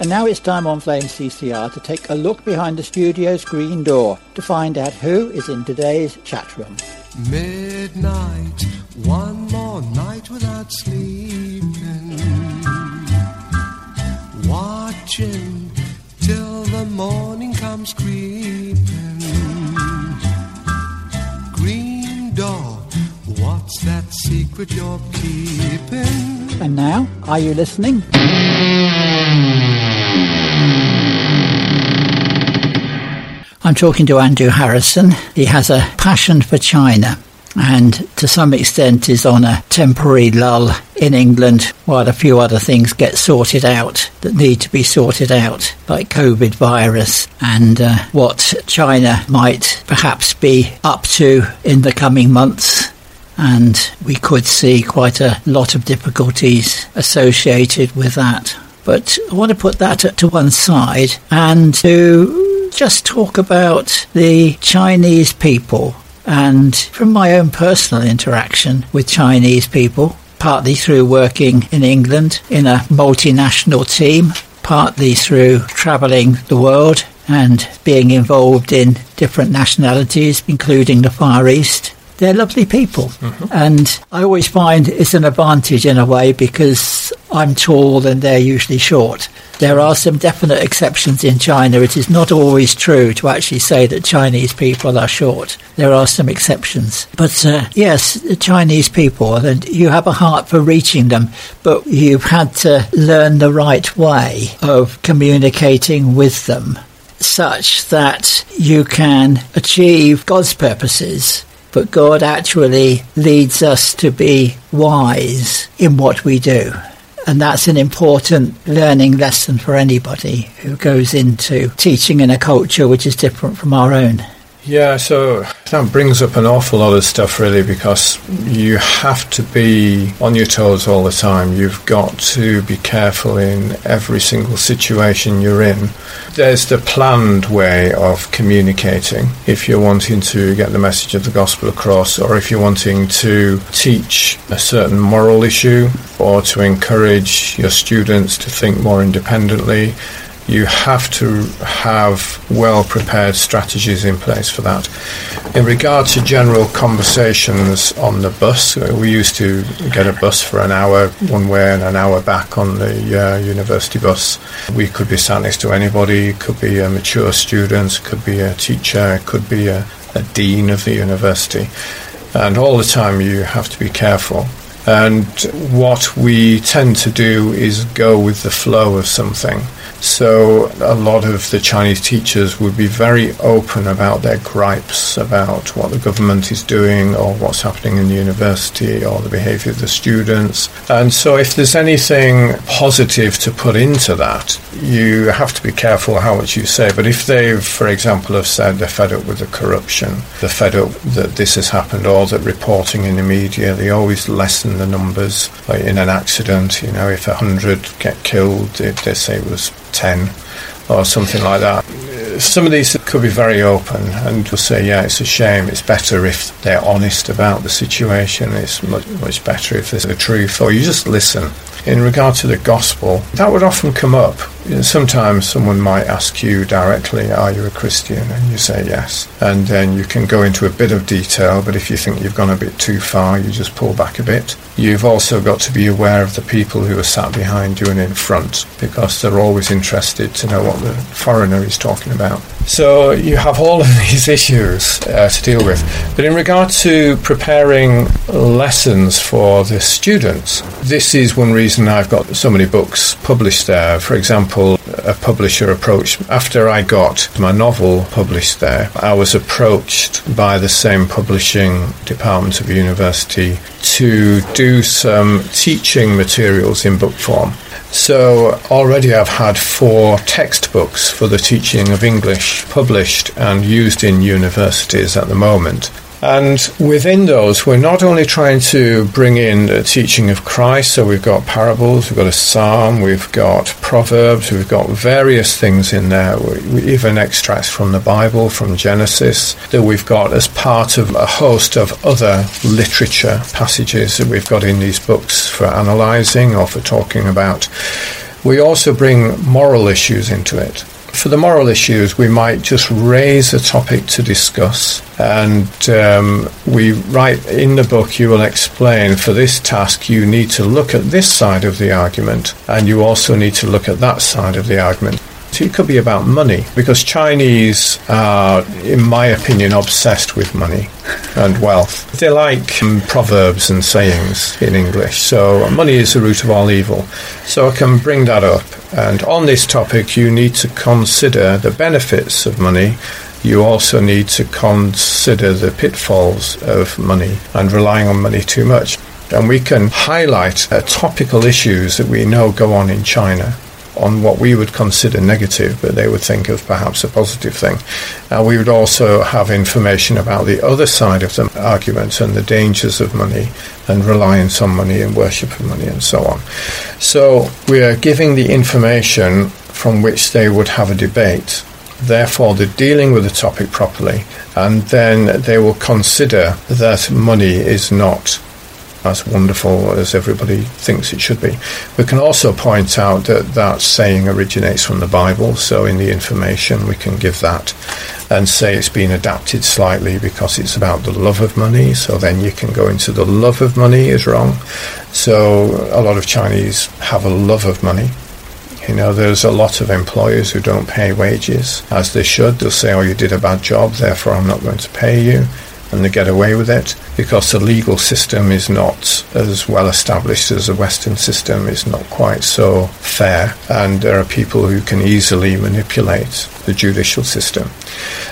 And now it's time on Flame CCR to take a look behind the studio's green door to find out who is in today's chat room. Midnight, one more night without sleeping. Watching till the morning comes creeping. Green door, what's that secret you're keeping? And now, are you listening? I'm talking to Andrew Harrison. He has a passion for China and to some extent is on a temporary lull in England while a few other things get sorted out that need to be sorted out, like COVID virus and uh, what China might perhaps be up to in the coming months. And we could see quite a lot of difficulties associated with that. But I want to put that to one side and to just talk about the Chinese people and from my own personal interaction with Chinese people, partly through working in England in a multinational team, partly through travelling the world and being involved in different nationalities, including the Far East. They're lovely people. Mm-hmm. And I always find it's an advantage in a way because I'm tall and they're usually short. There are some definite exceptions in China. It is not always true to actually say that Chinese people are short. There are some exceptions. But uh, yes, Chinese people, and you have a heart for reaching them, but you've had to learn the right way of communicating with them such that you can achieve God's purposes but God actually leads us to be wise in what we do. And that's an important learning lesson for anybody who goes into teaching in a culture which is different from our own. Yeah, so that brings up an awful lot of stuff, really, because you have to be on your toes all the time. You've got to be careful in every single situation you're in. There's the planned way of communicating if you're wanting to get the message of the gospel across, or if you're wanting to teach a certain moral issue, or to encourage your students to think more independently you have to have well prepared strategies in place for that. In regard to general conversations on the bus, uh, we used to get a bus for an hour one way and an hour back on the uh, university bus. We could be sat next to anybody, could be a mature student, could be a teacher, could be a, a dean of the university. And all the time you have to be careful. And what we tend to do is go with the flow of something. So a lot of the Chinese teachers would be very open about their gripes about what the government is doing or what's happening in the university or the behavior of the students. And so if there's anything positive to put into that, you have to be careful how much you say. But if they, for example, have said they're fed up with the corruption, they're fed up that this has happened or that reporting in the media, they always lessen the numbers. Like in an accident, you know, if a hundred get killed, they, they say it was 10 or something like that. Some of these could be very open and will say, yeah, it's a shame. It's better if they're honest about the situation. It's much, much better if there's a truth, or you just listen. In regard to the gospel, that would often come up sometimes someone might ask you directly, Are you a Christian? And you say yes. And then you can go into a bit of detail, but if you think you've gone a bit too far, you just pull back a bit. You've also got to be aware of the people who are sat behind you and in front, because they're always interested to know what the foreigner is talking about. So you have all of these issues uh, to deal with. But in regard to preparing lessons for the students, this is one reason I've got so many books published there. For example, a publisher approached after I got my novel published there. I was approached by the same publishing department of university to do some teaching materials in book form. So already I've had four textbooks for the teaching of English published and used in universities at the moment. And within those, we're not only trying to bring in the teaching of Christ, so we've got parables, we've got a psalm, we've got proverbs, we've got various things in there, we even extracts from the Bible, from Genesis, that we've got as part of a host of other literature passages that we've got in these books for analysing or for talking about. We also bring moral issues into it. For the moral issues, we might just raise a topic to discuss, and um, we write in the book. You will explain for this task, you need to look at this side of the argument, and you also need to look at that side of the argument. It could be about money because Chinese are, in my opinion, obsessed with money and wealth. They like um, proverbs and sayings in English. So money is the root of all evil. So I can bring that up. And on this topic, you need to consider the benefits of money. You also need to consider the pitfalls of money and relying on money too much. And we can highlight uh, topical issues that we know go on in China on what we would consider negative, but they would think of perhaps a positive thing. And we would also have information about the other side of the argument and the dangers of money and reliance on money and worship of money and so on. So we are giving the information from which they would have a debate. Therefore, they're dealing with the topic properly, and then they will consider that money is not as wonderful as everybody thinks it should be. We can also point out that that saying originates from the Bible, so in the information we can give that and say it's been adapted slightly because it's about the love of money, so then you can go into the love of money is wrong. So a lot of Chinese have a love of money. You know, there's a lot of employers who don't pay wages as they should. They'll say, oh, you did a bad job, therefore I'm not going to pay you and they get away with it because the legal system is not as well established as the Western system, it's not quite so fair, and there are people who can easily manipulate the judicial system.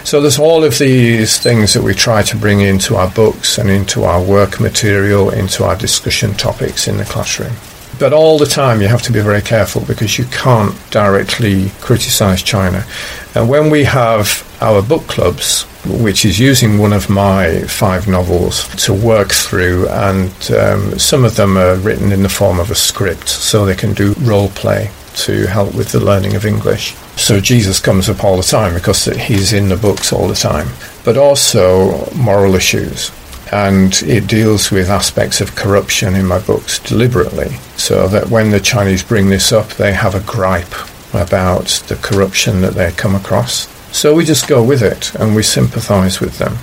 So there's all of these things that we try to bring into our books and into our work material, into our discussion topics in the classroom. But all the time, you have to be very careful because you can't directly criticize China. And when we have our book clubs, which is using one of my five novels to work through, and um, some of them are written in the form of a script so they can do role play to help with the learning of English. So Jesus comes up all the time because he's in the books all the time, but also moral issues and it deals with aspects of corruption in my books deliberately, so that when the Chinese bring this up, they have a gripe about the corruption that they come across. So we just go with it and we sympathize with them.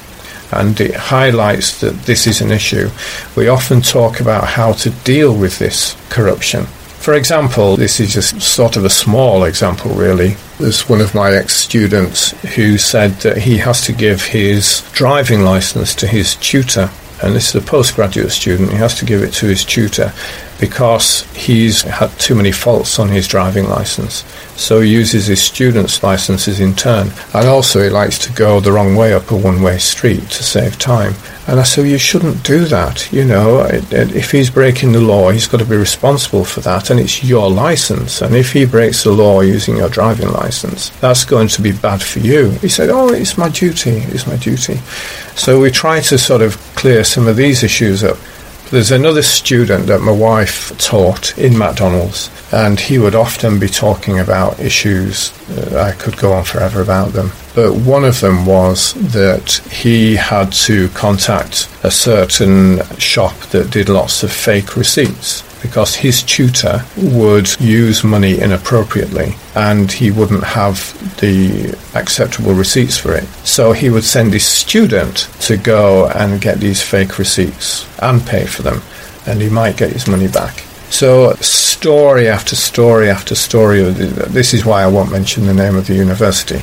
And it highlights that this is an issue. We often talk about how to deal with this corruption. For example, this is just sort of a small example, really. There's one of my ex students who said that he has to give his driving license to his tutor. And this is a postgraduate student. He has to give it to his tutor because he's had too many faults on his driving license. So he uses his student's licenses in turn. And also he likes to go the wrong way up a one-way street to save time. And I said, you shouldn't do that. You know, if he's breaking the law, he's got to be responsible for that. And it's your license. And if he breaks the law using your driving license, that's going to be bad for you. He said, oh, it's my duty. It's my duty. So we try to sort of clear some of these issues up. There's another student that my wife taught in McDonald's, and he would often be talking about issues. Uh, I could go on forever about them. But one of them was that he had to contact a certain shop that did lots of fake receipts because his tutor would use money inappropriately and he wouldn't have the acceptable receipts for it. So he would send his student to go and get these fake receipts and pay for them, and he might get his money back. So, story after story after story. This is why I won't mention the name of the university.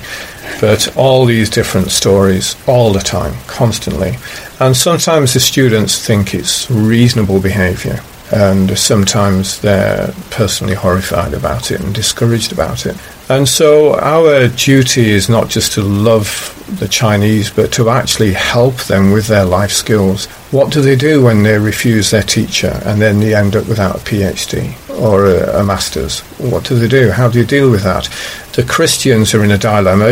But all these different stories, all the time, constantly. And sometimes the students think it's reasonable behaviour and sometimes they're personally horrified about it and discouraged about it. And so our duty is not just to love the Chinese, but to actually help them with their life skills. What do they do when they refuse their teacher and then they end up without a PhD or a, a master's? What do they do? How do you deal with that? The Christians are in a dilemma.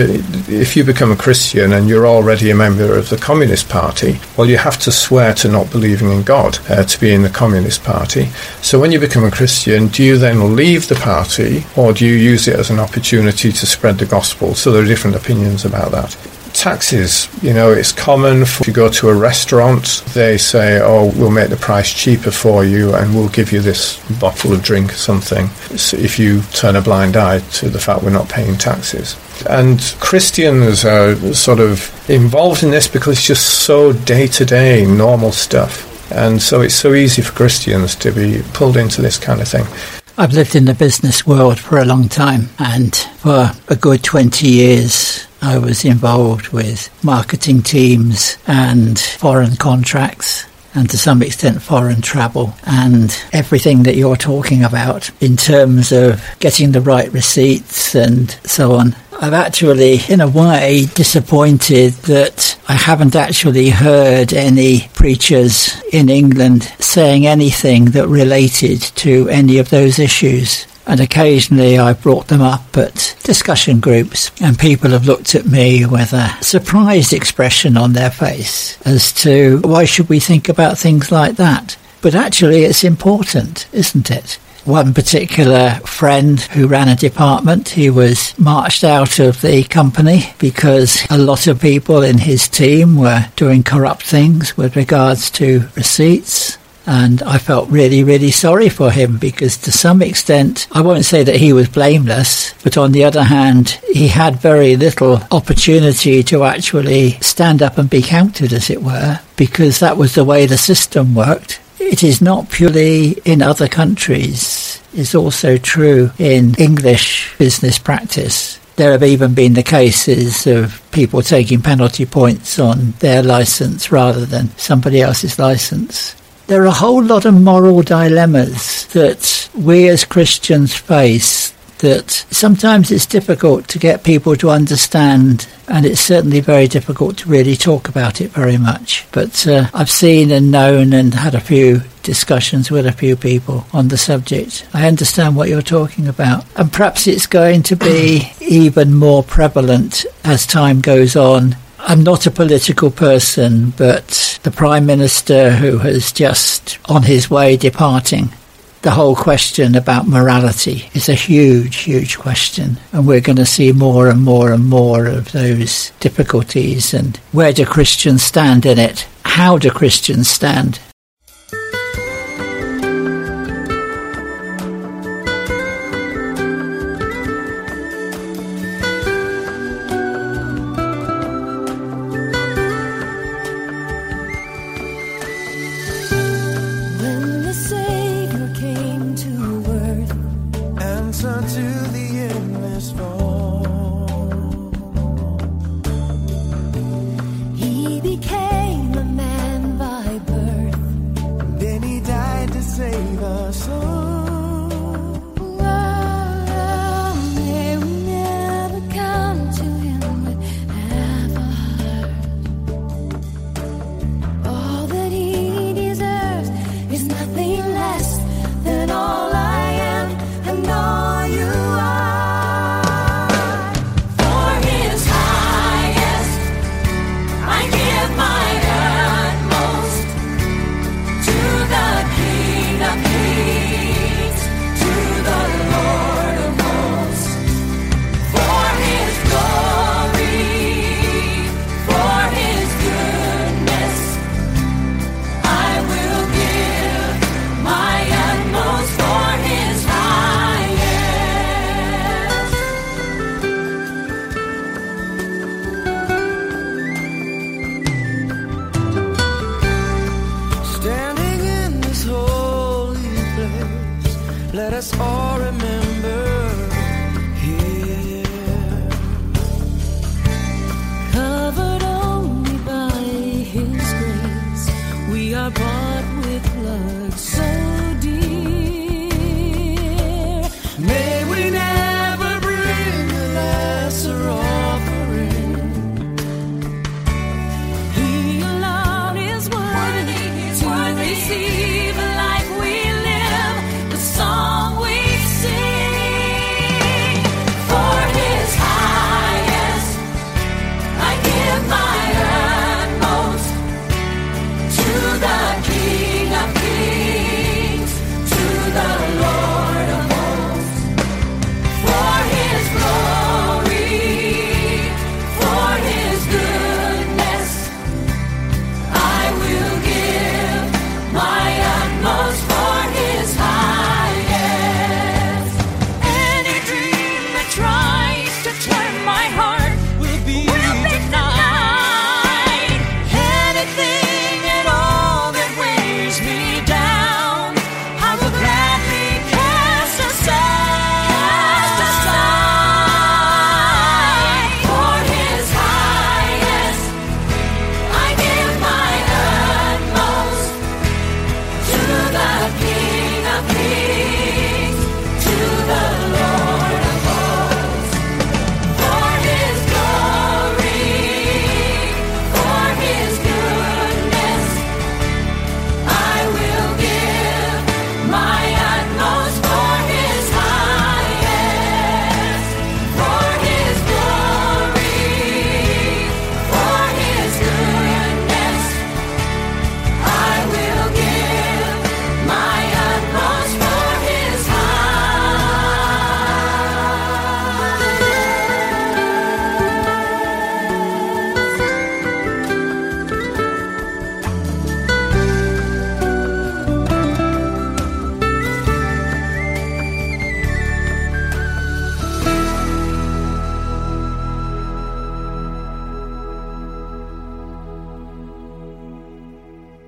If you become a Christian and you're already a member of the Communist Party, well, you have to swear to not believing in God uh, to be in the Communist Party. So when you become a Christian, do you then leave the party or do you use it as an opportunity to spread the gospel? So there are different opinions about that taxes. You know, it's common for, if you go to a restaurant, they say, oh, we'll make the price cheaper for you and we'll give you this bottle of drink or something so if you turn a blind eye to the fact we're not paying taxes. And Christians are sort of involved in this because it's just so day to day normal stuff. And so it's so easy for Christians to be pulled into this kind of thing. I've lived in the business world for a long time, and for a good 20 years, I was involved with marketing teams and foreign contracts and to some extent foreign travel and everything that you're talking about in terms of getting the right receipts and so on. I've actually, in a way, disappointed that I haven't actually heard any preachers in England saying anything that related to any of those issues. And occasionally I brought them up at discussion groups, and people have looked at me with a surprised expression on their face as to why should we think about things like that? But actually, it's important, isn't it? one particular friend who ran a department. He was marched out of the company because a lot of people in his team were doing corrupt things with regards to receipts. And I felt really, really sorry for him because, to some extent, I won't say that he was blameless, but on the other hand, he had very little opportunity to actually stand up and be counted, as it were, because that was the way the system worked. It is not purely in other countries. It's also true in English business practice. There have even been the cases of people taking penalty points on their license rather than somebody else's license. There are a whole lot of moral dilemmas that we as Christians face that sometimes it's difficult to get people to understand, and it's certainly very difficult to really talk about it very much. But uh, I've seen and known and had a few discussions with a few people on the subject. I understand what you're talking about, and perhaps it's going to be even more prevalent as time goes on. I'm not a political person, but the Prime Minister who has just on his way departing the whole question about morality is a huge, huge question. And we're going to see more and more and more of those difficulties. And where do Christians stand in it? How do Christians stand? answer to the endless void.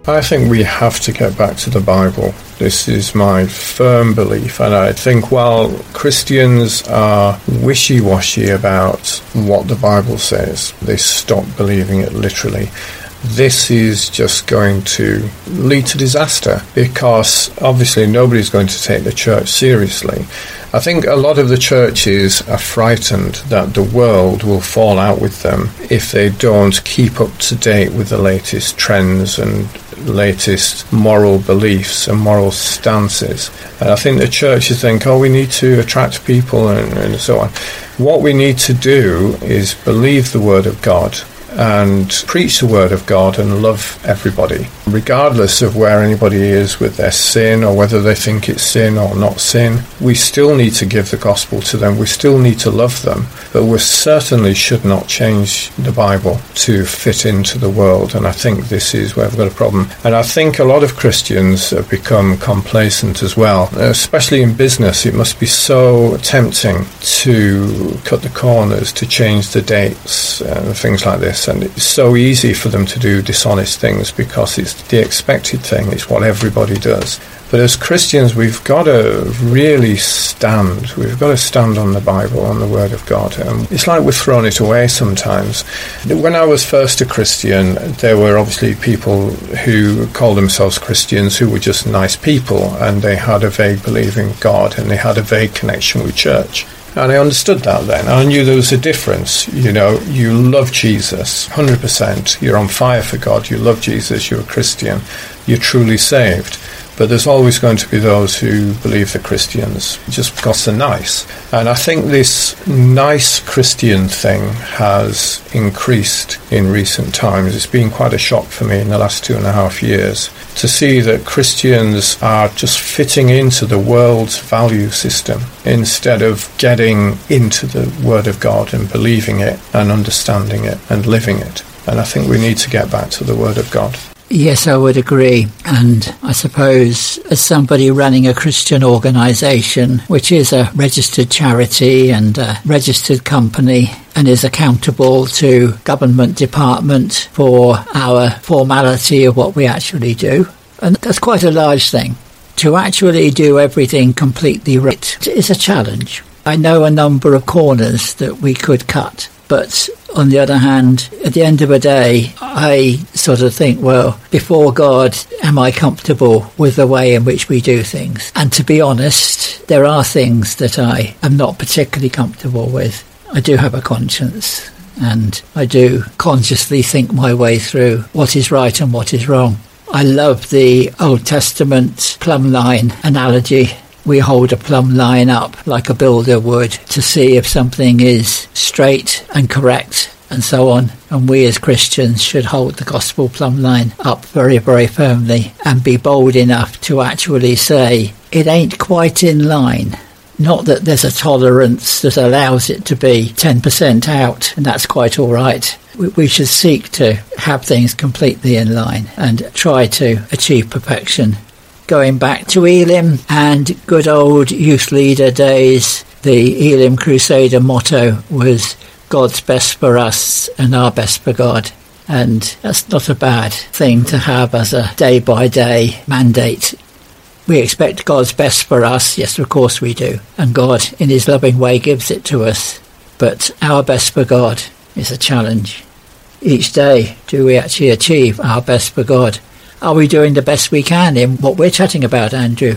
I think we have to get back to the Bible. This is my firm belief, and I think while Christians are wishy washy about what the Bible says, they stop believing it literally. This is just going to lead to disaster because obviously nobody's going to take the church seriously. I think a lot of the churches are frightened that the world will fall out with them if they don't keep up to date with the latest trends and latest moral beliefs and moral stances. And I think the churches think, oh, we need to attract people and, and so on. What we need to do is believe the Word of God and preach the word of God and love everybody, regardless of where anybody is with their sin or whether they think it's sin or not sin. We still need to give the gospel to them. We still need to love them, but we certainly should not change the Bible to fit into the world. And I think this is where we've got a problem. And I think a lot of Christians have become complacent as well, especially in business. It must be so tempting to cut the corners, to change the dates, and things like this and it's so easy for them to do dishonest things because it's the expected thing, it's what everybody does. But as Christians, we've got to really stand. We've got to stand on the Bible, on the Word of God. And it's like we're throwing it away sometimes. When I was first a Christian, there were obviously people who called themselves Christians who were just nice people and they had a vague belief in God and they had a vague connection with church. And I understood that then. I knew there was a difference. You know, you love Jesus 100%. You're on fire for God. You love Jesus. You're a Christian. You're truly saved. But there's always going to be those who believe they're Christians just because they're nice. And I think this nice Christian thing has increased in recent times. It's been quite a shock for me in the last two and a half years to see that Christians are just fitting into the world's value system instead of getting into the Word of God and believing it and understanding it and living it. And I think we need to get back to the Word of God. Yes, I would agree. And I suppose as somebody running a Christian organisation, which is a registered charity and a registered company, and is accountable to government department for our formality of what we actually do. And that's quite a large thing. To actually do everything completely right is a challenge. I know a number of corners that we could cut, but on the other hand, at the end of a day, I sort of think, well, before God, am I comfortable with the way in which we do things? And to be honest, there are things that I am not particularly comfortable with. I do have a conscience and I do consciously think my way through what is right and what is wrong. I love the Old Testament plumb line analogy we hold a plumb line up like a builder would to see if something is straight and correct and so on. And we as Christians should hold the gospel plumb line up very, very firmly and be bold enough to actually say, it ain't quite in line. Not that there's a tolerance that allows it to be 10% out, and that's quite all right. We should seek to have things completely in line and try to achieve perfection going back to Elim and good old youth leader days, the Elim Crusader motto was God's best for us and our best for God. And that's not a bad thing to have as a day by day mandate. We expect God's best for us, yes, of course we do. And God, in His loving way, gives it to us. But our best for God is a challenge. Each day, do we actually achieve our best for God? Are we doing the best we can in what we're chatting about, Andrew?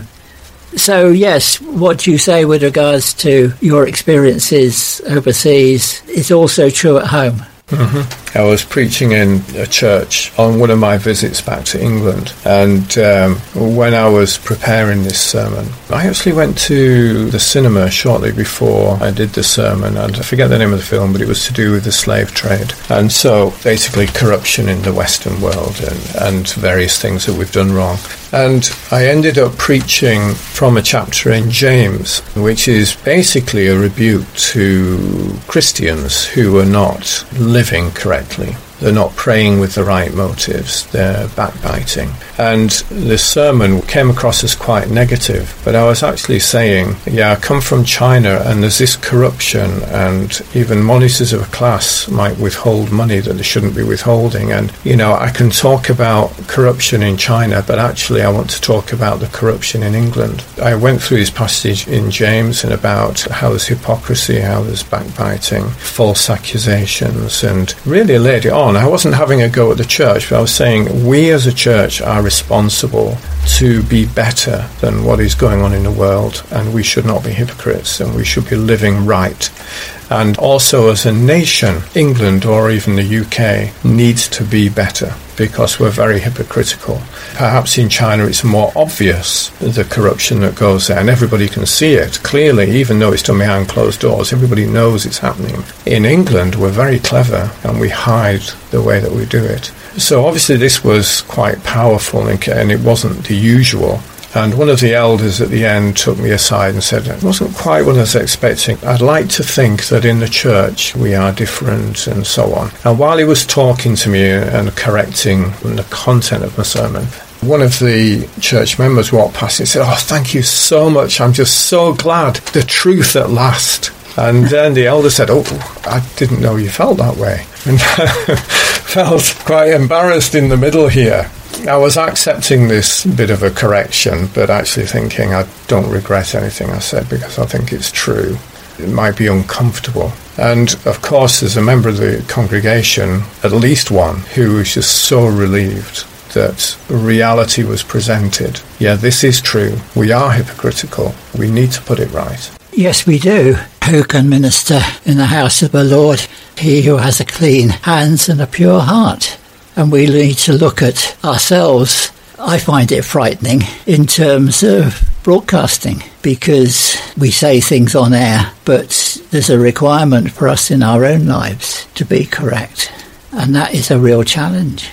So, yes, what you say with regards to your experiences overseas is also true at home. Mm-hmm. I was preaching in a church on one of my visits back to England, and um, when I was preparing this sermon, I actually went to the cinema shortly before I did the sermon, and I forget the name of the film, but it was to do with the slave trade, and so basically corruption in the Western world and, and various things that we've done wrong. And I ended up preaching from a chapter in James, which is basically a rebuke to Christians who are not living correctly correctly. They're not praying with the right motives. They're backbiting. And this sermon came across as quite negative, but I was actually saying, yeah, I come from China and there's this corruption, and even monitors of a class might withhold money that they shouldn't be withholding. And, you know, I can talk about corruption in China, but actually I want to talk about the corruption in England. I went through this passage in James and about how there's hypocrisy, how there's backbiting, false accusations, and really laid it on. I wasn't having a go at the church, but I was saying we as a church are responsible to be better than what is going on in the world, and we should not be hypocrites, and we should be living right. And also, as a nation, England or even the UK needs to be better because we're very hypocritical. Perhaps in China it's more obvious the corruption that goes there, and everybody can see it clearly, even though it's done behind closed doors. Everybody knows it's happening. In England, we're very clever and we hide the way that we do it. So obviously, this was quite powerful and it wasn't the usual. And one of the elders at the end took me aside and said, It wasn't quite what I was expecting. I'd like to think that in the church we are different and so on. And while he was talking to me and correcting the content of my sermon, one of the church members walked past and said, Oh, thank you so much. I'm just so glad. The truth at last. And then the elder said, Oh, I didn't know you felt that way. And felt quite embarrassed in the middle here. I was accepting this bit of a correction, but actually thinking I don't regret anything I said because I think it's true. It might be uncomfortable. And of course, as a member of the congregation, at least one who was just so relieved that reality was presented. Yeah, this is true. We are hypocritical. We need to put it right. Yes, we do. Who can minister in the house of the Lord? He who has a clean hands and a pure heart and we need to look at ourselves. I find it frightening in terms of broadcasting because we say things on air, but there's a requirement for us in our own lives to be correct. And that is a real challenge.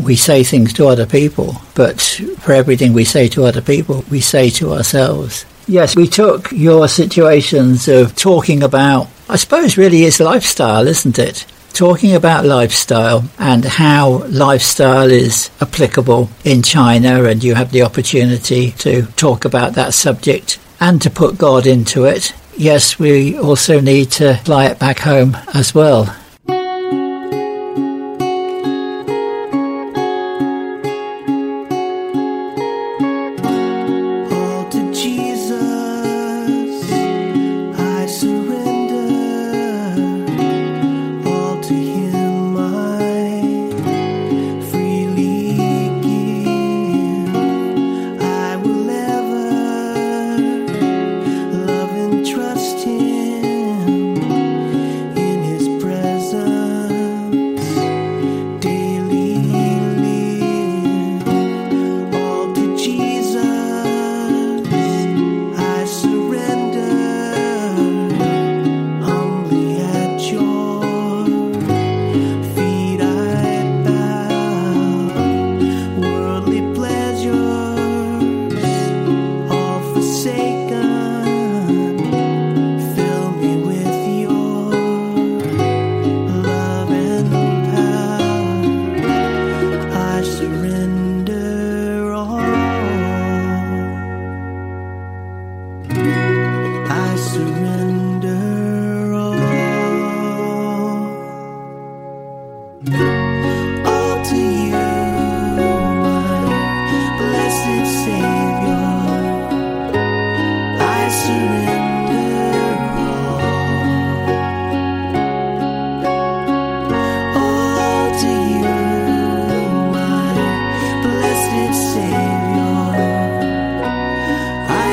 We say things to other people, but for everything we say to other people, we say to ourselves. Yes, we took your situations of talking about, I suppose, really is lifestyle, isn't it? talking about lifestyle and how lifestyle is applicable in China, and you have the opportunity to talk about that subject and to put God into it. Yes, we also need to fly it back home as well.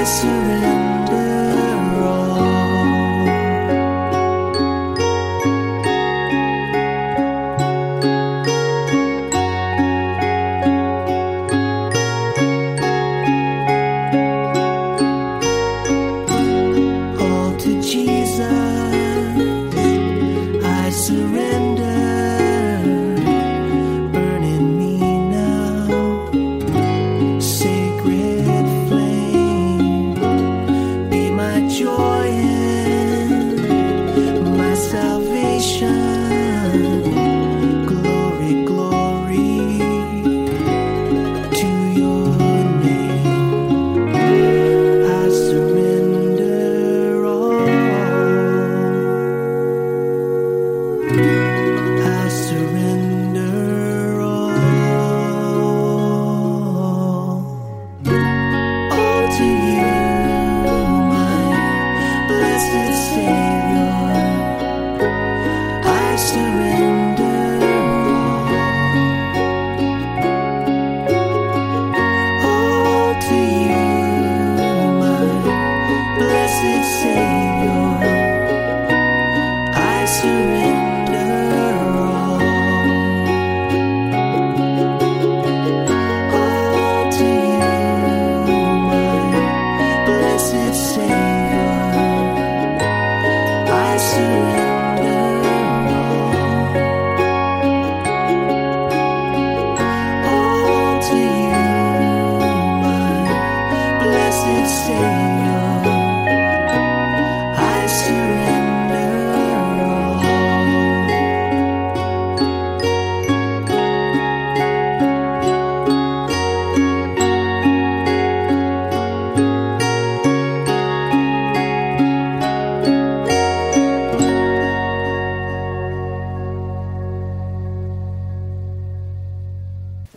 I surrender.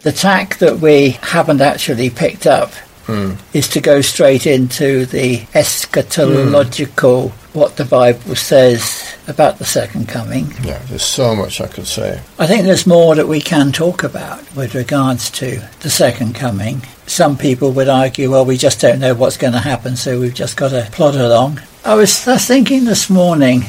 The tack that we haven't actually picked up Mm. is to go straight into the eschatological, what the Bible says about the second coming. Yeah, there's so much I could say. I think there's more that we can talk about with regards to the second coming. Some people would argue, well, we just don't know what's going to happen, so we've just got to plod along. I was, I was thinking this morning,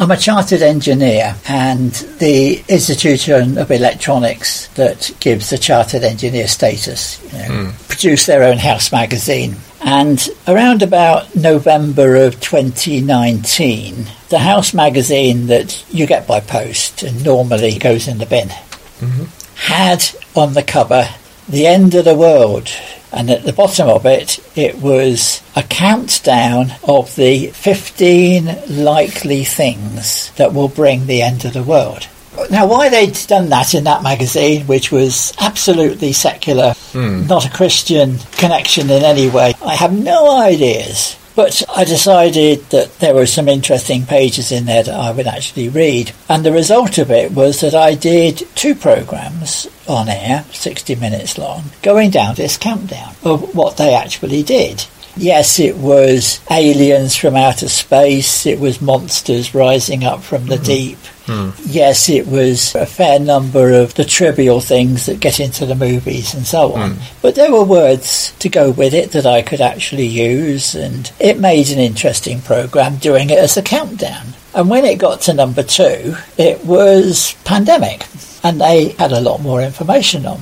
I'm a chartered engineer, and the Institution of Electronics that gives the chartered engineer status you know, hmm. produce their own house magazine. And around about November of 2019, the house magazine that you get by post and normally goes in the bin mm-hmm. had on the cover the end of the world. And at the bottom of it, it was a countdown of the 15 likely things that will bring the end of the world. Now, why they'd done that in that magazine, which was absolutely secular, hmm. not a Christian connection in any way, I have no ideas. But I decided that there were some interesting pages in there that I would actually read. And the result of it was that I did two programs on air, 60 minutes long, going down this countdown of what they actually did. Yes, it was aliens from outer space, it was monsters rising up from the hmm. deep. Hmm. Yes, it was a fair number of the trivial things that get into the movies and so on. Hmm. But there were words to go with it that I could actually use, and it made an interesting program doing it as a countdown. And when it got to number two, it was pandemic, and they had a lot more information on.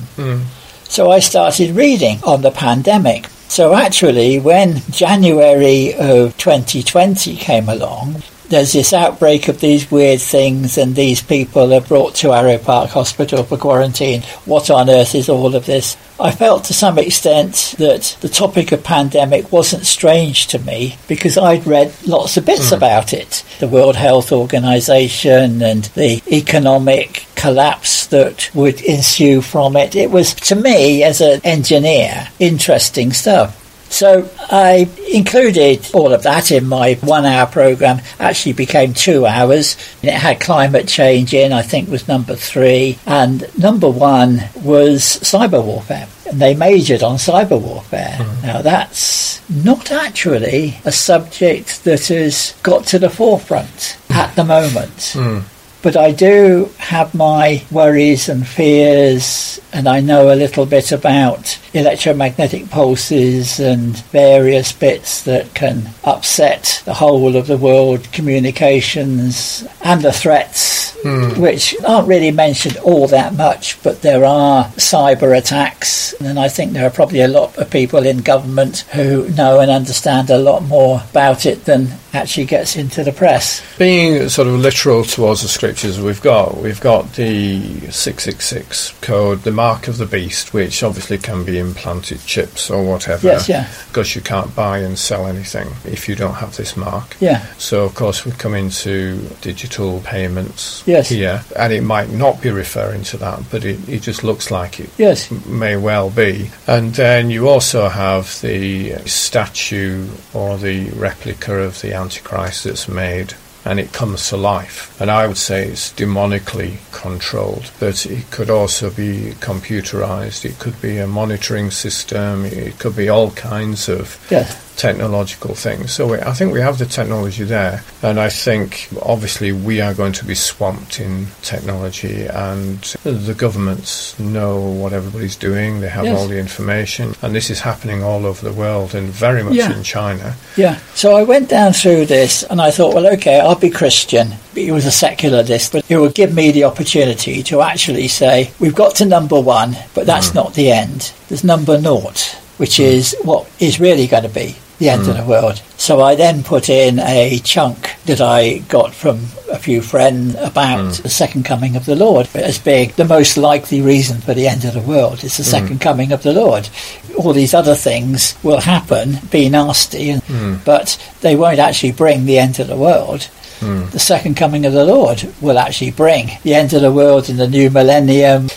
So I started reading on the pandemic. So actually, when January of 2020 came along, there's this outbreak of these weird things, and these people are brought to Arrowe Park Hospital for quarantine. What on earth is all of this? I felt to some extent that the topic of pandemic wasn't strange to me because I'd read lots of bits hmm. about it. The World Health Organization and the economic collapse that would ensue from it. It was, to me, as an engineer, interesting stuff. So I included all of that in my one hour program. Actually became two hours. It had climate change in, I think was number three. And number one was cyber warfare. And they majored on cyber warfare. Hmm. Now that's not actually a subject that has got to the forefront at the moment. Hmm. But I do have my worries and fears, and I know a little bit about electromagnetic pulses and various bits that can upset the whole of the world communications and the threats, hmm. which aren't really mentioned all that much, but there are cyber attacks, and I think there are probably a lot of people in government who know and understand a lot more about it than actually gets into the press. Being sort of literal towards the scriptures, we've got we've got the six six six code, the mark of the beast, which obviously can be implanted chips or whatever. Yes, yeah. Because you can't buy and sell anything if you don't have this mark. Yeah. So of course we come into digital payments Yes. here, and it might not be referring to that, but it, it just looks like it Yes. may well be. And then you also have the statue or the replica of the Antichrist that's made. And it comes to life. And I would say it's demonically controlled. But it could also be computerized. It could be a monitoring system. It could be all kinds of Yes. Technological things. So we, I think we have the technology there, and I think obviously we are going to be swamped in technology, and the governments know what everybody's doing. They have Yes. all the information, and this is happening all over the world, and very much Yeah. in China. Yeah. So I went down through this and I thought, well, okay, I'll be Christian. It was a secularist, but it would give me the opportunity to actually say, we've got to number one, but that's mm. not the end. There's number naught, which mm. is what is really going to be the end of the world. So I then put in a chunk that I got from a few friends about hmm. the second coming of the Lord as being the most likely reason for the end of the world. It's the hmm. second coming of the Lord. All these other things will happen, be nasty, and, hmm. but they won't actually bring the end of the world. The second coming of the Lord will actually bring the end of the world in the new millennium.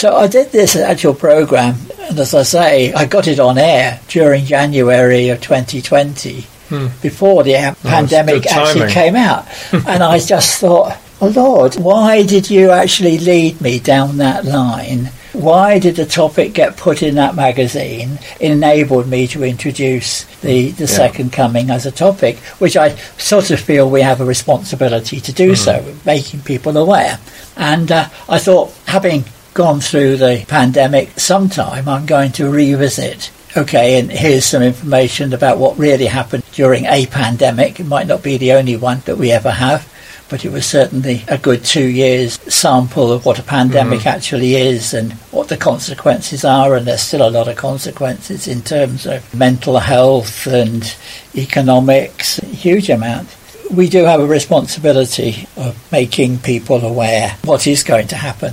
So I did this actual program, and as I say, I got it on air during January of 2020, before the a- pandemic actually came out. and I just thought, oh Lord, why did you actually lead me down that line? Why did the topic get put in that magazine? It enabled me to introduce the, the second coming as a topic, which I sort of feel we have a responsibility to do so, making people aware. And uh, I thought, having gone through the pandemic sometime, I'm going to revisit okay, and here's some information about what really happened during a pandemic. It might not be the only one that we ever have, but it was certainly a good two years sample of what a pandemic mm. actually is and what the consequences are. And there's still a lot of consequences in terms of mental health and economics, a huge amount we do have a responsibility of making people aware what is going to happen.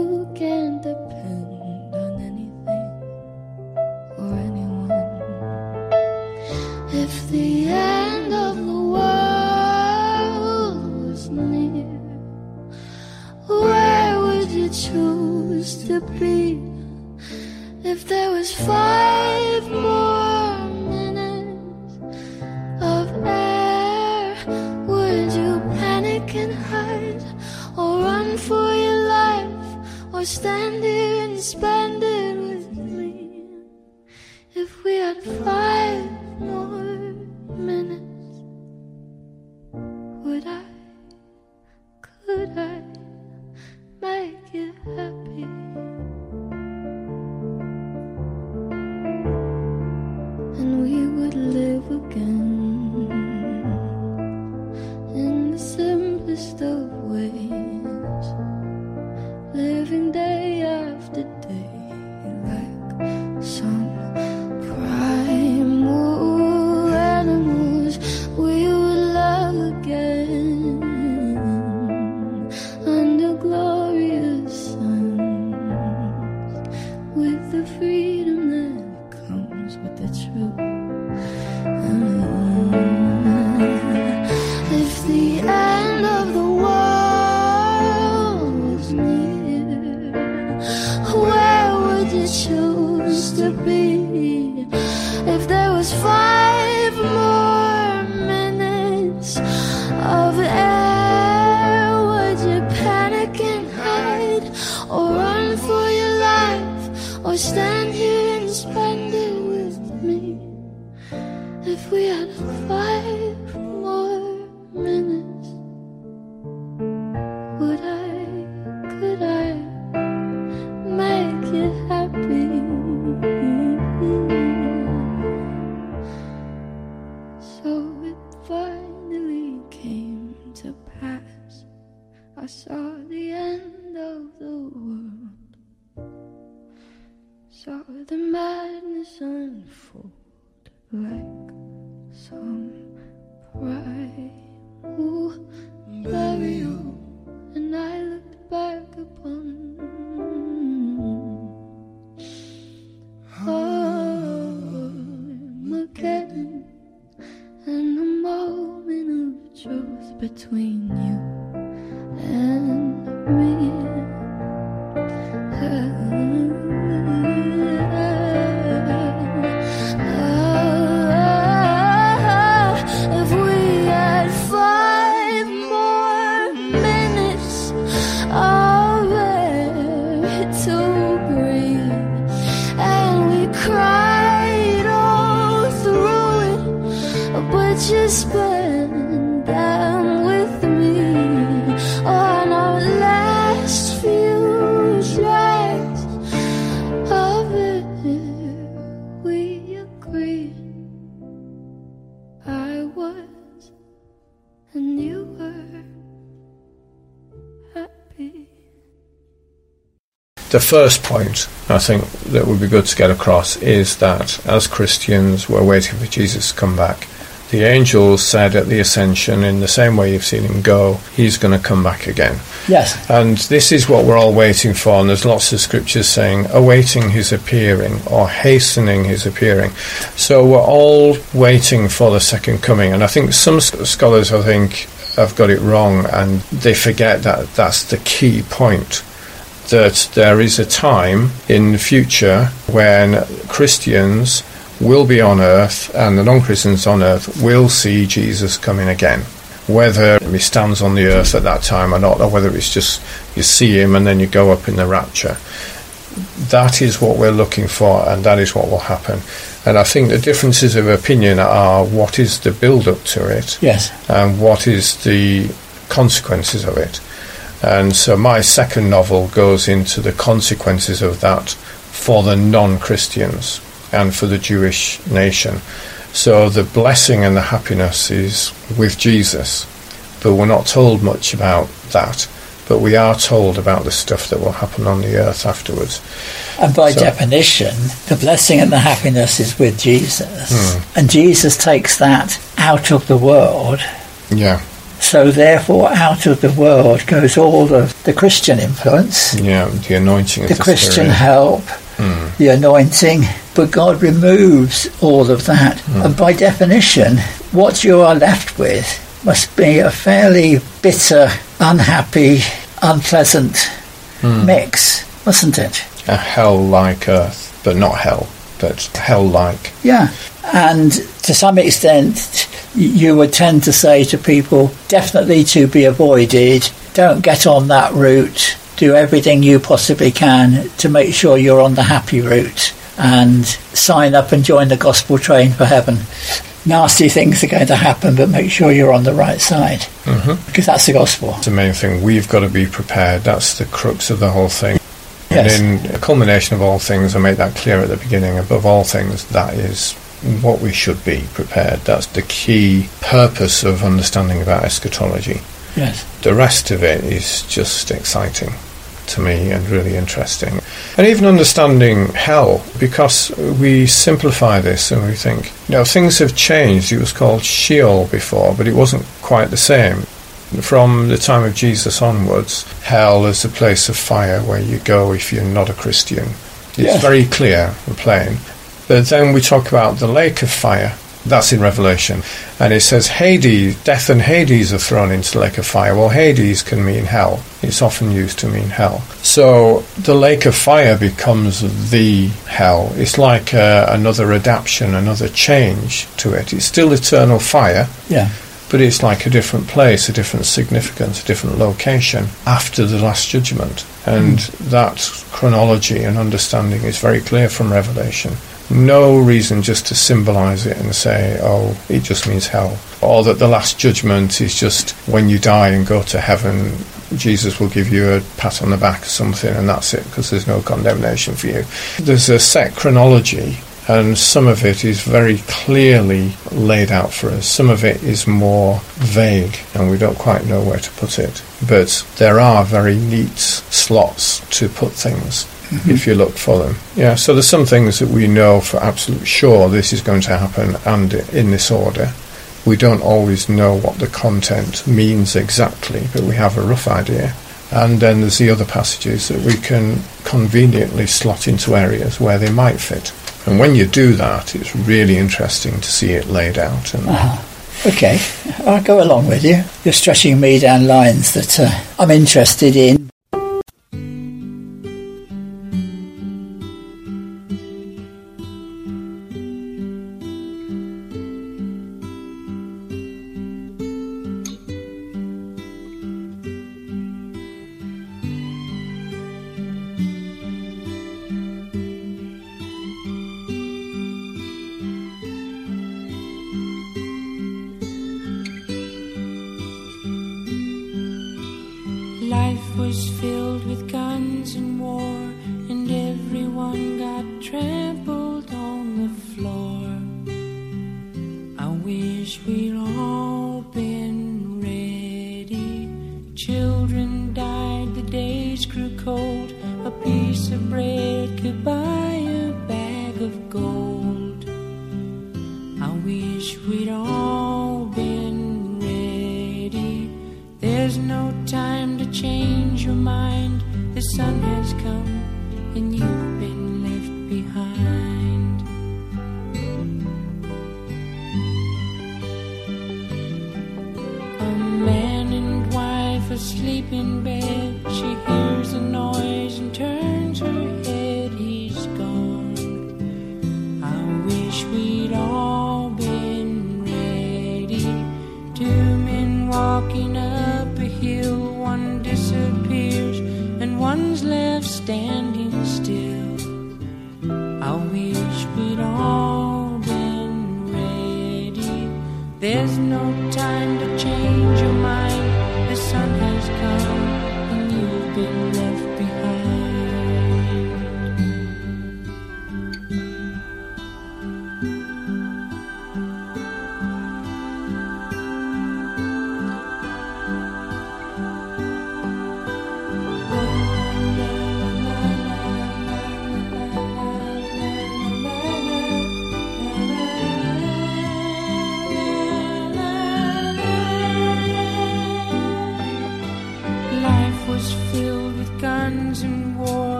Or stand here and spend it with me If we had a fight. First point I think that would be good to get across is that as Christians, we're waiting for Jesus to come back. The angels said at the ascension, in the same way you've seen him go, he's going to come back again. Yes. And this is what we're all waiting for, and there's lots of scriptures saying, awaiting his appearing or hastening his appearing. So we're all waiting for the second coming, and I think some scholars, I think, have got it wrong, and they forget that that's the key point. That there is a time in the future when Christians will be on earth and the non Christians on earth will see Jesus coming again whether he stands on the earth at that time or not, or whether it's just you see him and then you go up in the rapture. That is what we're looking for, and that is what will happen. And I think the differences of opinion are what is the build up to it, Yes. and what is the consequences of it. And so my second novel goes into the consequences of that for the non Christians and for the Jewish nation. So the blessing and the happiness is with Jesus, but we're not told much about that. But we are told about the stuff that will happen on the earth afterwards. And by So- definition, the blessing and the happiness is with Jesus. Hmm. And Jesus takes that out of the world. Yeah, So, therefore, out of the world goes all of the Christian influence, yeah, the anointing of the the, Christian Spirit. help, Hmm. the anointing. But God removes all of that. Hmm. And by definition, what you are left with must be a fairly bitter, unhappy, unpleasant Hmm. mix, mustn't it? A hell-like earth, but not hell, but hell-like. Yeah. And to some extent, you would tend to say to people, definitely to be avoided, don't get on that route, do everything you possibly can to make sure you're on the happy route, and sign up and join the gospel train for heaven. Nasty things are going to happen, but make sure you're on the right side, hmm because that's the gospel. That's the main thing. We've got to be prepared. That's the crux of the whole thing. Yes. And in a culmination of all things, I made that clear at the beginning. Above all things, that is what we should be prepared. That's the key purpose of understanding about eschatology. Yes. The rest of it is just exciting to me and really interesting. And even understanding hell, because we simplify this and we think, you know, things have changed. It was called Sheol before, but it wasn't quite the same. From the time of Jesus onwards, hell is a place of fire where you go if you're not a Christian. It's Yes. very clear and plain. But then we talk about the lake of fire. That's in Revelation. And it says Hades, death and Hades are thrown into the lake of fire. Well, Hades can mean hell. It's often used to mean hell. So the lake of fire becomes the hell. It's like uh, another adaptation, another change to it. It's still eternal fire, Yeah. but it's like a different place, a different significance, a different location after the Last Judgment. And that chronology and understanding is very clear from Revelation. No reason just to symbolize it and say, oh, it just means hell. Or that the Last Judgment is just when you die and go to heaven, Jesus will give you a pat on the back or something, and that's it, because there's no condemnation for you. There's a set chronology and some of it is very clearly laid out for us. Some of it is more vague, and we don't quite know where to put it. But there are very neat slots to put things if you look for them. Yeah, so there's some things that we know for absolute sure this is going to happen and in this order. We don't always know what the content means exactly, but we have a rough idea. And then there's the other passages that we can conveniently slot into areas where they might fit. And when you do that, it's really interesting to see it laid out. And Uh-huh. Okay, I'll go along with you. You're stretching me down lines that uh, I'm interested in. we'd all been ready. Two men walking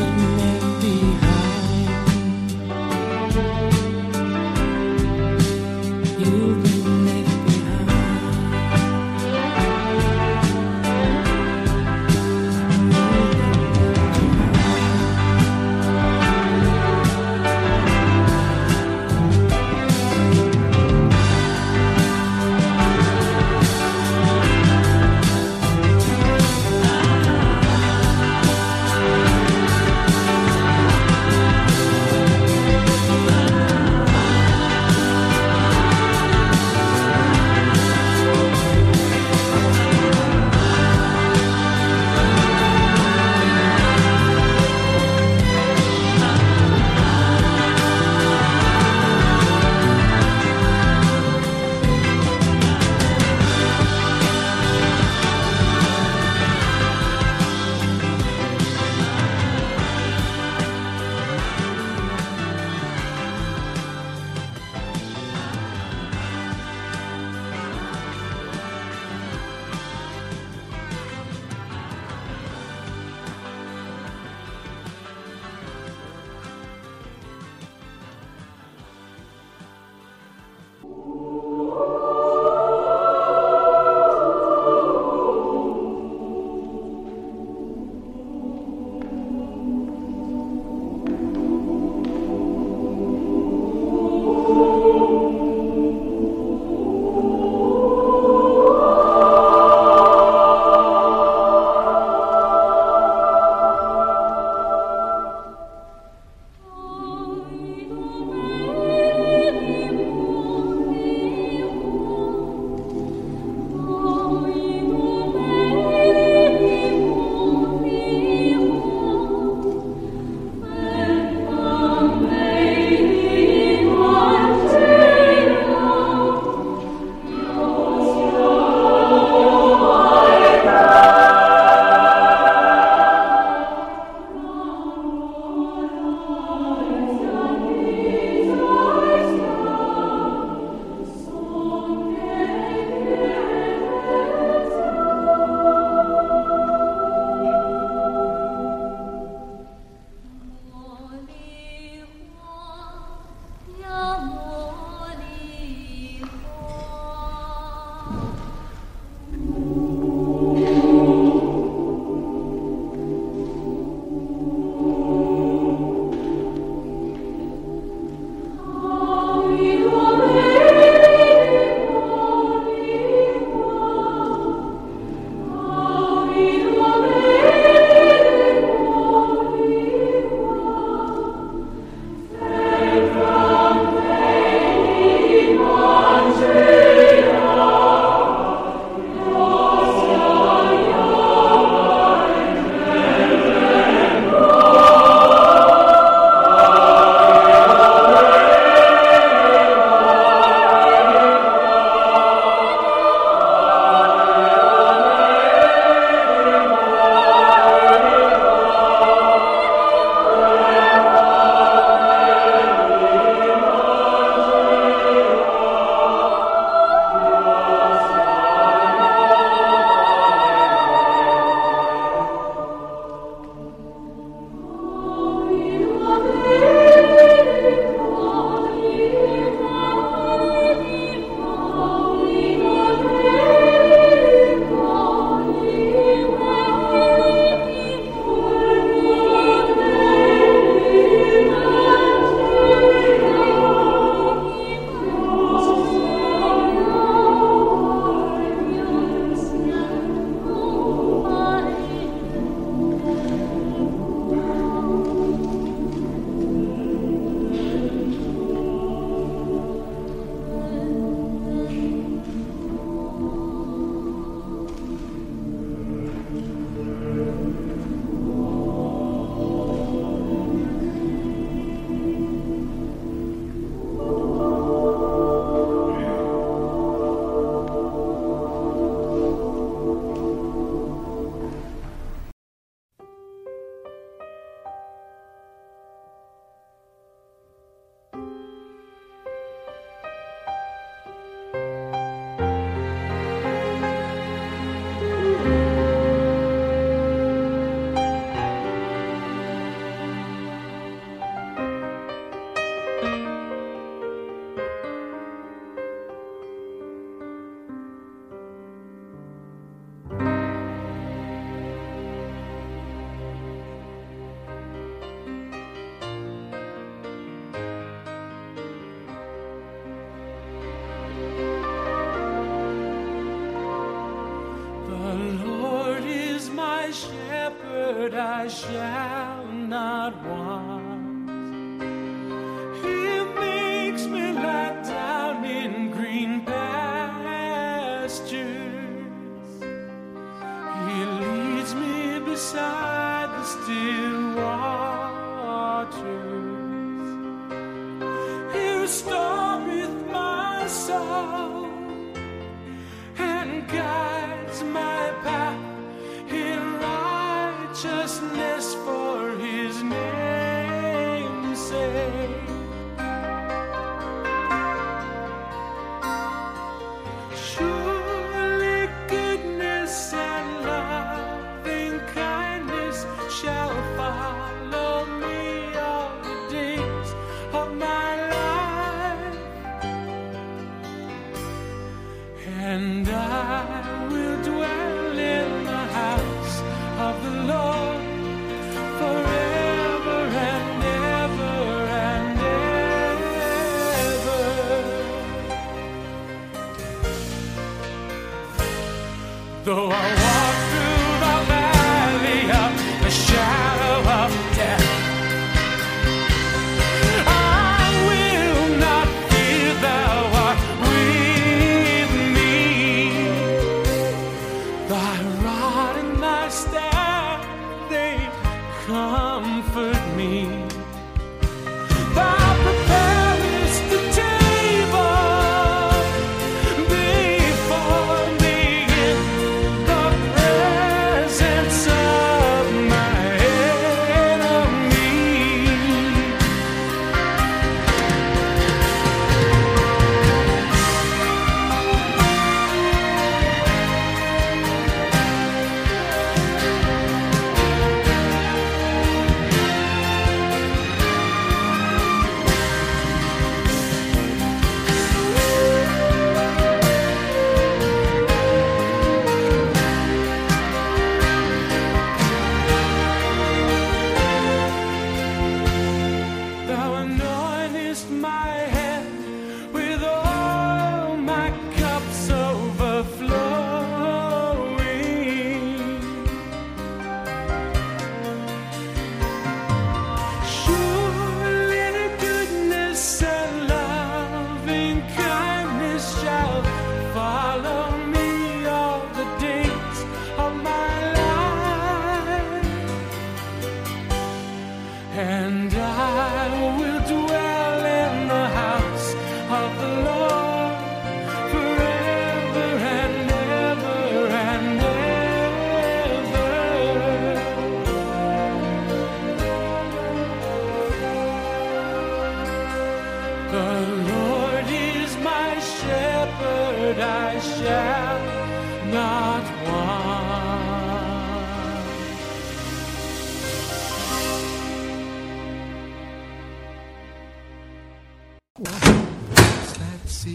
You've been left shepherd, I shall not want. He makes me lie down in green pastures. He leads me beside the still.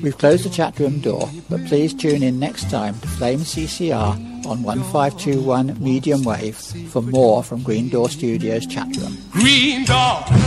We've closed the chat room door, but please tune in next time to Flame CCR on 1521 Medium Wave for more from Green Door Studios chat room. Green Door!